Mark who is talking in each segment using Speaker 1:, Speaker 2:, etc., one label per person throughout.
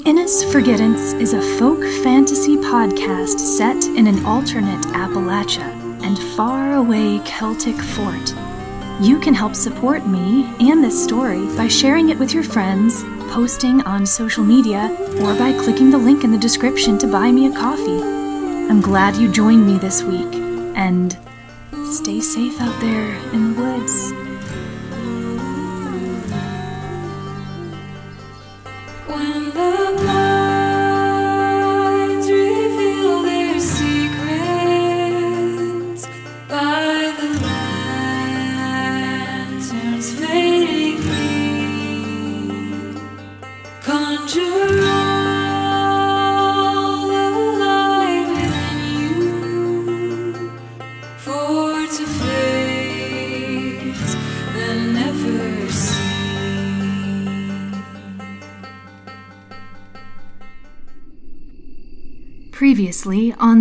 Speaker 1: The Innis Forgettance is a folk fantasy podcast set in an alternate Appalachia and faraway Celtic fort. You can help support me and this story by sharing it with your friends, posting on social media, or by clicking the link in the description to buy me a coffee. I'm glad you joined me this week, and stay safe out there in the woods.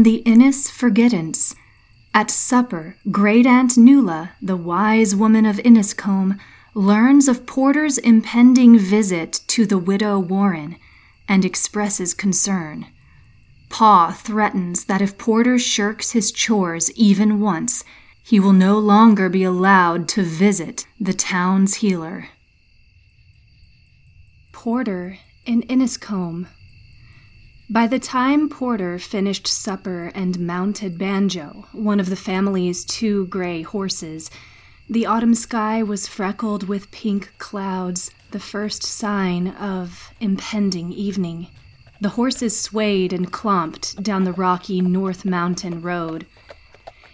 Speaker 2: The
Speaker 1: Innis Forgettance. At supper, Great Aunt Nuala, the wise woman of Inniscombe, learns of Porter's impending visit to the widow Warren and expresses concern. Pa threatens that if Porter shirks his chores even once, he will no longer be allowed to visit the town's healer. Porter in Inniscombe. By the time Porter finished supper and mounted Banjo, one of the family's two gray horses, the autumn sky was freckled with pink clouds, the first sign of impending evening. The horses swayed and clomped down the rocky North Mountain Road.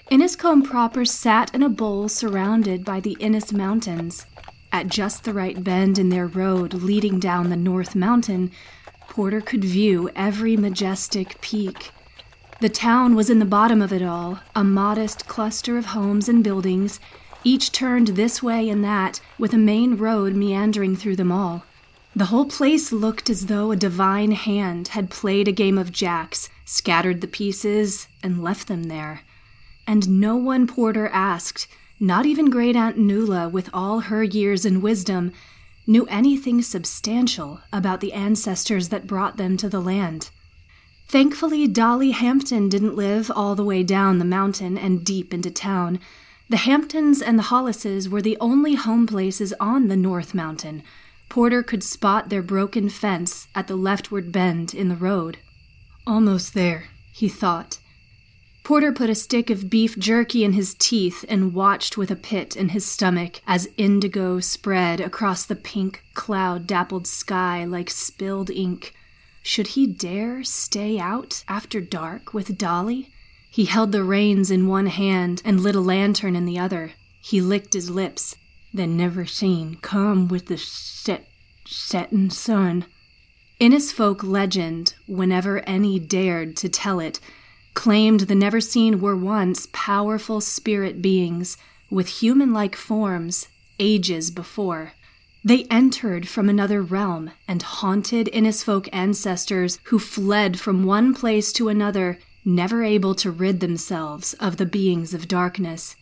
Speaker 1: Inniscombe proper sat in a bowl surrounded by the Innis Mountains. At just the right bend in their road leading down the North Mountain, Porter could view every majestic peak. The town was in the bottom of it all, a modest cluster of homes and buildings, each turned this way and that, with a main road meandering through them all. The whole place looked as though a divine hand had played a game of jacks, scattered the pieces, and left them there. And no one Porter asked, not even Great Aunt Nuala, with all her years and wisdom, knew anything substantial about the ancestors that brought them to the land. Thankfully, Dahli Hampton didn't live all the way down the mountain and deep into town. The Hamptons and the Hollises were the only home places on the North Mountain. Porter could spot their broken fence at the leftward bend in the road. Almost there, he thought. Porter put a stick of beef jerky in his teeth and watched with a pit in his stomach as indigo spread across the pink cloud dappled sky like spilled ink. Should he dare stay out after dark with Dahli? He held the reins in one hand and lit a lantern in the other. He licked his lips, then Neverseen come with the set settin' sun. Innis folk legend, whenever any dared to tell it, claimed the Neverseen were once powerful spirit beings with human like forms ages before. They entered from another realm and haunted Innisfolk ancestors who fled from one place to another, never able to rid themselves of the beings of darkness.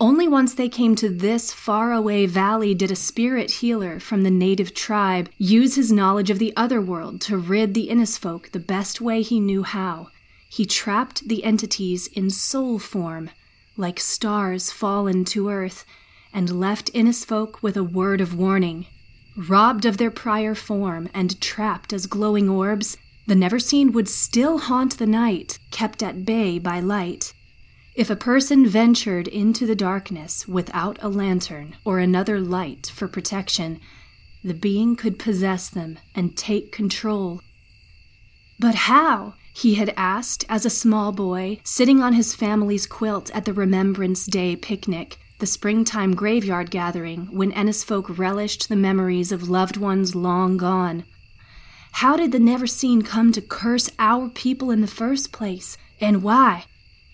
Speaker 1: Only once they came to this faraway valley did a spirit healer from the native tribe use his knowledge of the other world to rid the Innisfolk the best way he knew how. He trapped the entities in soul form, like stars fallen to earth, and left Innisfolk with a word of warning. Robbed of their prior form and trapped as glowing orbs, the Neverseen would still haunt the night, kept at bay by light. If a person ventured into the darkness without a lantern or another light for protection, the being could possess them and take control. But how? He had asked as a small boy, sitting on his family's quilt at the Remembrance Day picnic, the springtime graveyard gathering when Innis folk relished the memories of loved ones long gone. How did the Neverseen come to curse our people in the first place, and why?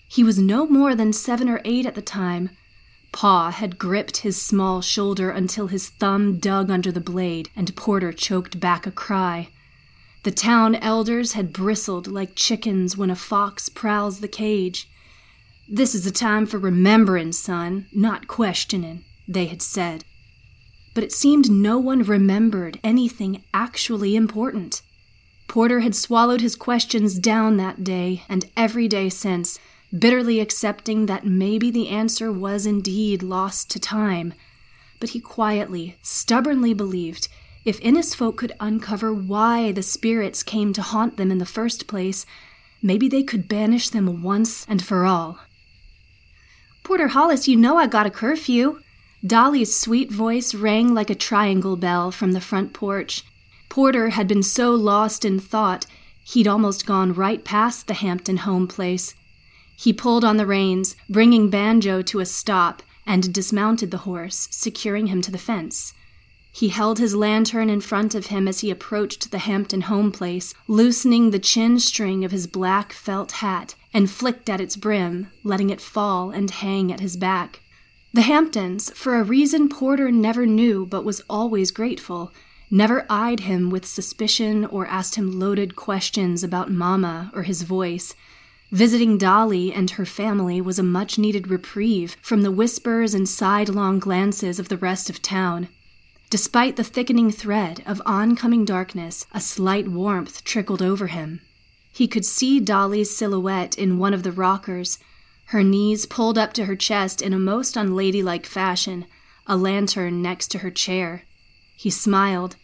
Speaker 1: He was no more than seven or eight at the time. Pa had gripped his small shoulder until his thumb dug under the blade, and Porter choked back a cry. The town elders had bristled like chickens when a fox prowls the cage. This is a time for remembering, son, not questioning, they had said. But it seemed no one remembered anything actually important. Porter had swallowed his questions down that day and every day since, bitterly accepting that maybe the answer was indeed lost to time. But he quietly, stubbornly believed if Innisfolk could uncover why the spirits came to haunt them in the first place, maybe they could banish them once and for all. Porter Hollis, you know I got a curfew. Dahli's sweet voice rang like a triangle bell from the front porch. Porter had been so lost in thought, he'd almost gone right past the Hampton home place. He pulled on the reins, bringing Banjo to a stop, and dismounted the horse, securing him to the fence. He held his lantern in front of him as he approached the Hampton home place, loosening the chin string of his black felt hat, and flicked at its brim, letting it fall and hang at his back. The Hamptons, for a reason Porter never knew but was always grateful, never eyed him with suspicion or asked him loaded questions about Mama or his voice. Visiting Dahli and her family was a much needed reprieve from the whispers and sidelong glances of the rest of town. Despite the thickening thread of oncoming darkness, a slight warmth trickled over him. He could see Dahli's silhouette in one of the rockers, her knees pulled up to her chest in a most unladylike fashion, a lantern next to her chair. He smiled.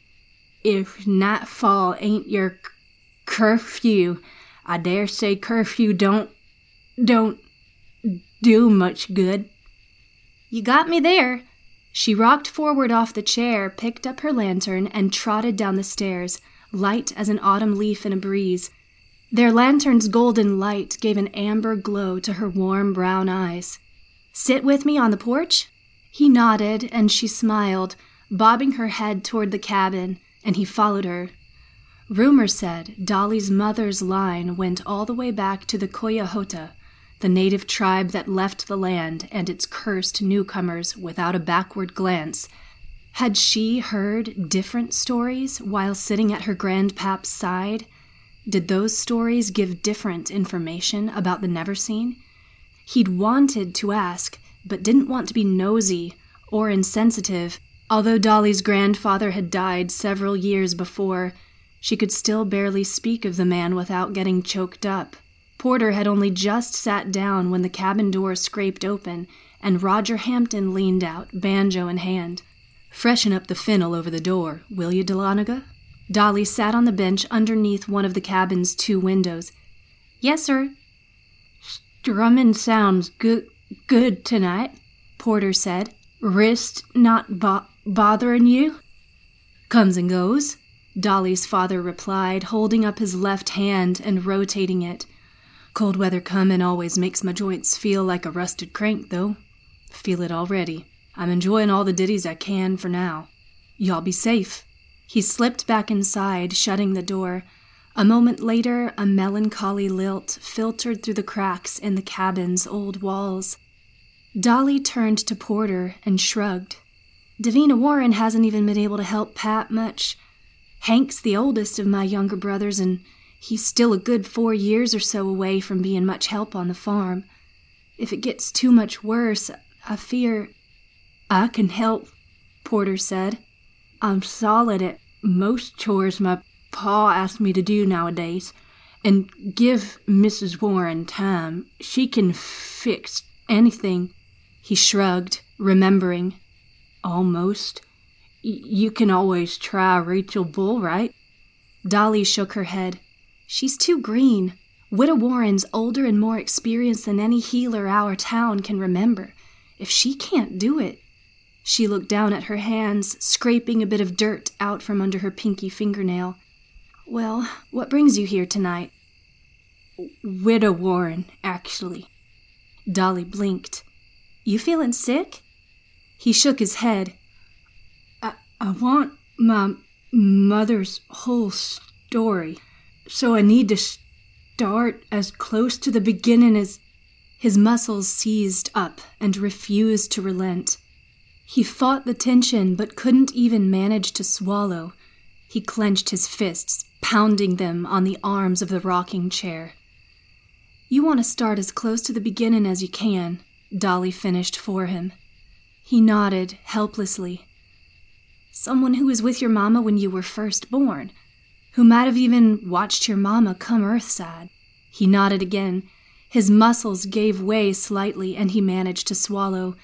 Speaker 1: If nightfall ain't your c- curfew, I dare say curfew don't don't do much good. You got me there. She rocked forward off the chair, picked up her lantern, and trotted down the stairs, light as an autumn leaf in a breeze. Their lantern's golden light gave an amber glow to her warm brown eyes. Sit with me on the porch? He nodded, and she smiled, bobbing her head toward the cabin, and he followed her. Rumor said Dahli's mother's line went all the way back to the Koyahota, the native tribe that left the land and its cursed newcomers without a backward glance. Had she heard different stories while sitting at her grandpap's side? Did those stories give different information about the Neverseen? He'd wanted to ask, but didn't want to be nosy or insensitive Although Dahli's grandfather had died several years before, she could still barely speak of the man without getting choked up. Porter had only just sat down when the cabin door scraped open and Roger Hampton leaned out, banjo in hand. Freshen up the fennel over the door, will you, Dahlonega? Dahli sat on the bench underneath one of the cabin's two windows. Yes, sir. Strumming sounds good, good tonight, Porter said. Wrist not bo- bothering you? Comes and goes, Dahli's father replied, holding up his left hand and rotating it. Cold weather comin' always makes my joints feel like a rusted crank, though. Feel it already. I'm enjoying all the ditties I can for now. Y'all be safe. He slipped back inside, shutting the door. A moment later, a melancholy lilt filtered through the cracks in the cabin's old walls. Dahli turned to Porter and shrugged. Davina Warren hasn't even been able to help Pat much. Hank's the oldest of my younger brothers, and he's still a good four years or so away from being much help on the farm. If it gets too much worse, I fear. I can help, Porter said. I'm solid at most chores my pa asks me to do nowadays, and give Mrs. Warren time. She can fix anything. He shrugged, remembering. Almost. Y- you can always try Rachel Bull, right? Dahli shook her head. She's too green. Widow Warren's older and more experienced than any healer our town can remember. If she can't do it. She looked down at her hands, scraping a bit of dirt out from under her pinky fingernail. Well, what brings you here tonight? Widow Warren, actually. Dahli blinked. You feeling sick? He shook his head. I, I want my mother's whole story, so I need to start as close to the beginning as. His muscles seized up and refused to relent. He fought the tension but couldn't even manage to swallow. He clenched his fists, pounding them on the arms of the rocking chair. You want to start as close to the beginning as you can, Dahli finished for him. He nodded helplessly. Someone who was with your mama when you were first born, who might have even watched your mama come earthside. He nodded again. His muscles gave way slightly, and he managed to swallow.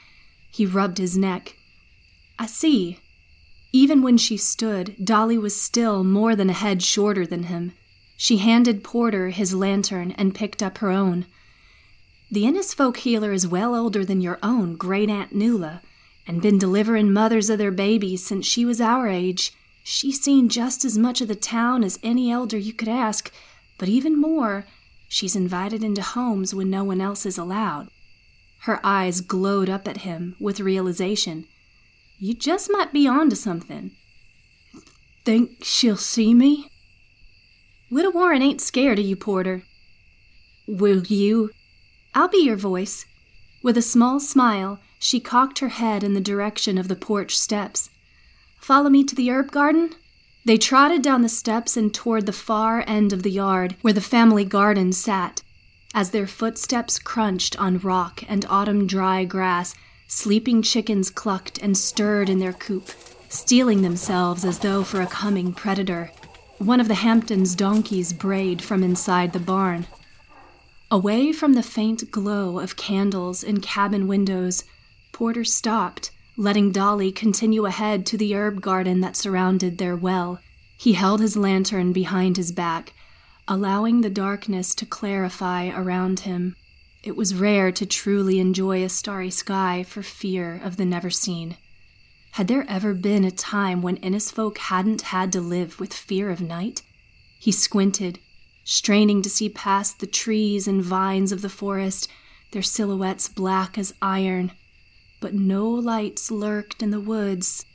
Speaker 1: He rubbed his neck. I see. Even when she stood, Dahli was still more than a head shorter than him. She handed Porter his lantern and picked up her own. The Innis folk healer is well older than your own great aunt Nuala, and been deliverin' mothers of their babies since she was our age. She's seen just as much of the town as any elder you could ask, but even more, she's invited into homes when no one else is allowed. Her eyes glowed up at him with realization. You just might be onto something.
Speaker 3: Think she'll see me?
Speaker 1: Widow Warren ain't scared of you, Porter.
Speaker 3: Will you?
Speaker 1: I'll be your voice. With a small smile, she cocked her head in the direction of the porch steps. Follow me to the herb garden? They trotted down the steps and toward the far end of the yard where the family garden sat. As their footsteps crunched on rock and autumn dry grass, sleeping chickens clucked and stirred in their coop, steeling themselves as though for a coming predator. One of the Hamptons' donkeys brayed from inside the barn. Away from the faint glow of candles in cabin windows, Porter stopped, letting Dahli continue ahead to the herb garden that surrounded their well. He held his lantern behind his back, allowing the darkness to clarify around him. It was rare to truly enjoy a starry sky for fear of the Neverseen. Had there ever been a time when Innisfolk hadn't had to live with fear of night? He squinted, straining to see past the trees and vines of the forest, their silhouettes black as iron. But no lights lurked in the woods.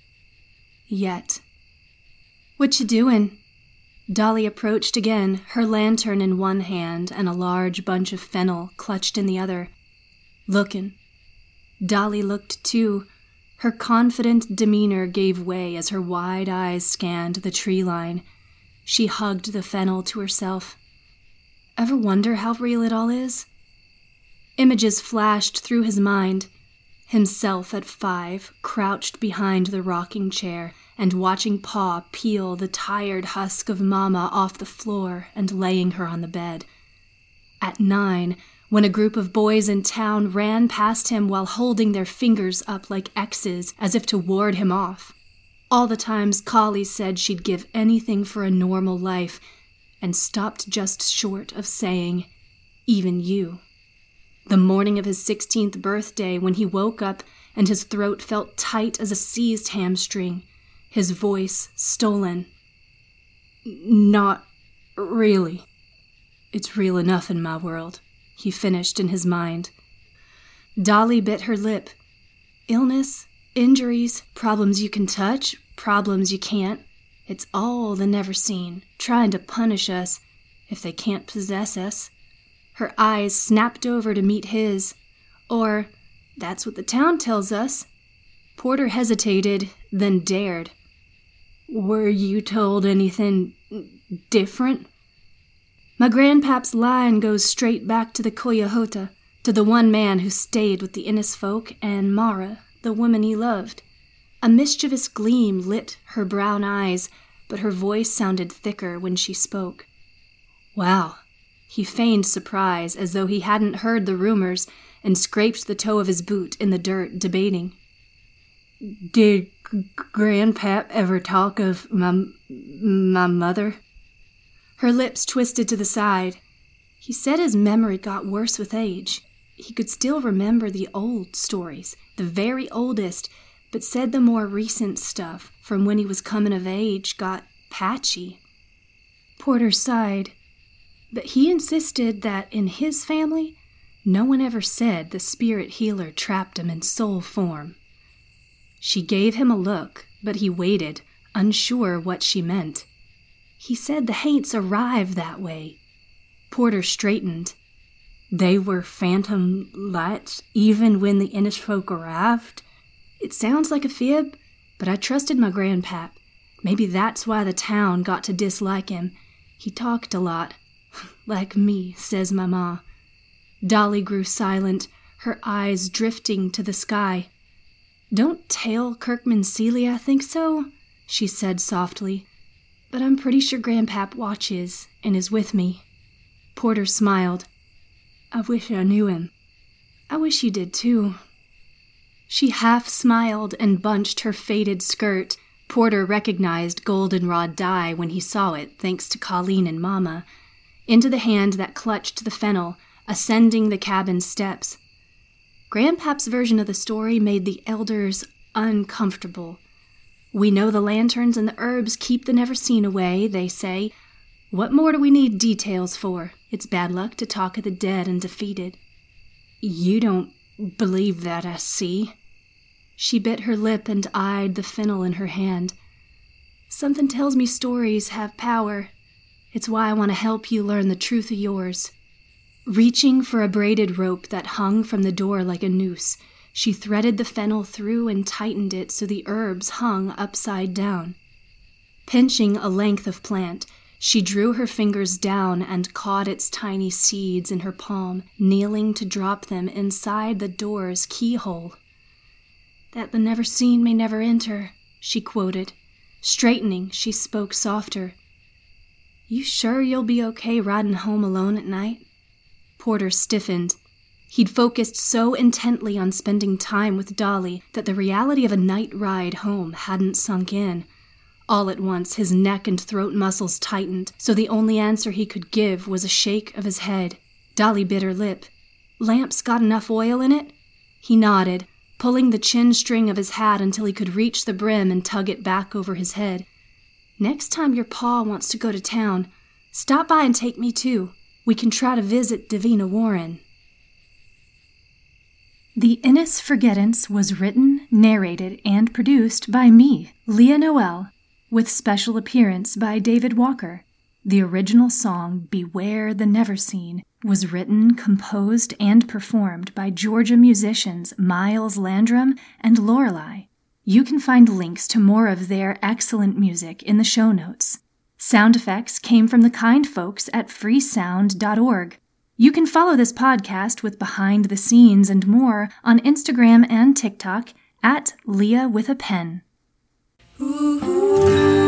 Speaker 1: Yet. What you doin'? Dahli approached again, her lantern in one hand and a large bunch of fennel clutched in the other. Lookin'. Dahli looked too. Her confident demeanor gave way as her wide eyes scanned the tree line. She hugged the fennel to herself. Ever wonder how real it all is? Images flashed through his mind. Himself at five, crouched behind the rocking chair and watching Pa peel the tired husk of Mama off the floor and laying her on the bed. At nine, when a group of boys in town ran past him while holding their fingers up like X's as if to ward him off. All the times Collie said she'd give anything for a normal life, and stopped just short of saying, even you. The morning of his 16th birthday, when he woke up and his throat felt tight as a seized hamstring, his voice stolen.
Speaker 3: Not really.
Speaker 1: It's real enough in my world, he finished in his mind. Dahli bit her lip. Illness, Injuries, problems you can touch, problems you can't. It's all the Neverseen, trying to punish us if they can't possess us. Her eyes snapped over to meet his. Or, that's what the town tells us. Porter hesitated, then dared.
Speaker 3: Were you told anything different?
Speaker 1: My grandpap's line goes straight back to the Coyahota, to the one man who stayed with the Innis folk and Mara, the woman he loved. A mischievous gleam lit her brown eyes, but her voice sounded thicker when she spoke. Wow. He feigned surprise as though he hadn't heard the rumors and scraped the toe of his boot in the dirt, debating.
Speaker 3: Did Grandpap ever talk of my, my mother?
Speaker 1: Her lips twisted to the side. He said his memory got worse with age. He could still remember the old stories, the very oldest, but said the more recent stuff from when he was coming of age got patchy. Porter sighed, but he insisted that in his family, no one ever said the spirit healer trapped him in soul form. She gave him a look, but he waited, unsure what she meant. He said the Haints arrived that way. Porter straightened.
Speaker 3: They were phantom lights even when the Innis folk arrived?
Speaker 1: It sounds like a fib, but I trusted my grandpap. Maybe that's why the town got to dislike him. He talked a lot. Like me, says my ma. Dahli grew silent, her eyes drifting to the sky. Don't tell Kirkman I think so, she said softly. but I'm pretty sure Grandpap watches and is with me. Porter smiled.
Speaker 3: I wish I knew him.
Speaker 1: I wish you did too. She half smiled and bunched her faded skirt. Porter recognized goldenrod dye when he saw it, thanks to Colleen and Mama, into the hand that clutched the fennel, ascending the cabin steps. Grandpap's version of the story made the elders uncomfortable. We know the lanterns and the herbs keep the Neverseen away, they say. What more do we need details for? It's bad luck to talk of the dead and defeated.
Speaker 3: You don't believe that, I see.
Speaker 1: She bit her lip and eyed the fennel in her hand. Something tells me stories have power. It's why I want to help you learn the truth of yours. Reaching for a braided rope that hung from the door like a noose, she threaded the fennel through and tightened it so the herbs hung upside down. Pinching a length of plant, she drew her fingers down and caught its tiny seeds in her palm, kneeling to drop them inside the door's keyhole. That the Neverseen may never enter, she quoted. Straightening, she spoke softer. You sure you'll be okay riding home alone at night? Porter stiffened. He'd focused so intently on spending time with Dahli that the reality of a night ride home hadn't sunk in. All at once, his neck and throat muscles tightened, so the only answer he could give was a shake of his head. Dahli bit her lip. Lamp's got enough oil in it? He nodded, pulling the chin string of his hat until he could reach the brim and tug it back over his head. Next time your pa wants to go to town, stop by and take me too. We can try to visit Davina Warren. The Innisforgettance was written, narrated, and produced by me, Leah Noel, with special appearance by David Walker. The original song, Beware the Neverseen, was written, composed, and performed by Georgia musicians Miles Landrum and Laurelai. You can find links to more of their excellent music in the show notes. Sound effects came from the kind folks at freesound.org. You can follow this podcast with behind the scenes and more on Instagram and TikTok at Leah with a Pen.
Speaker 2: Ooh.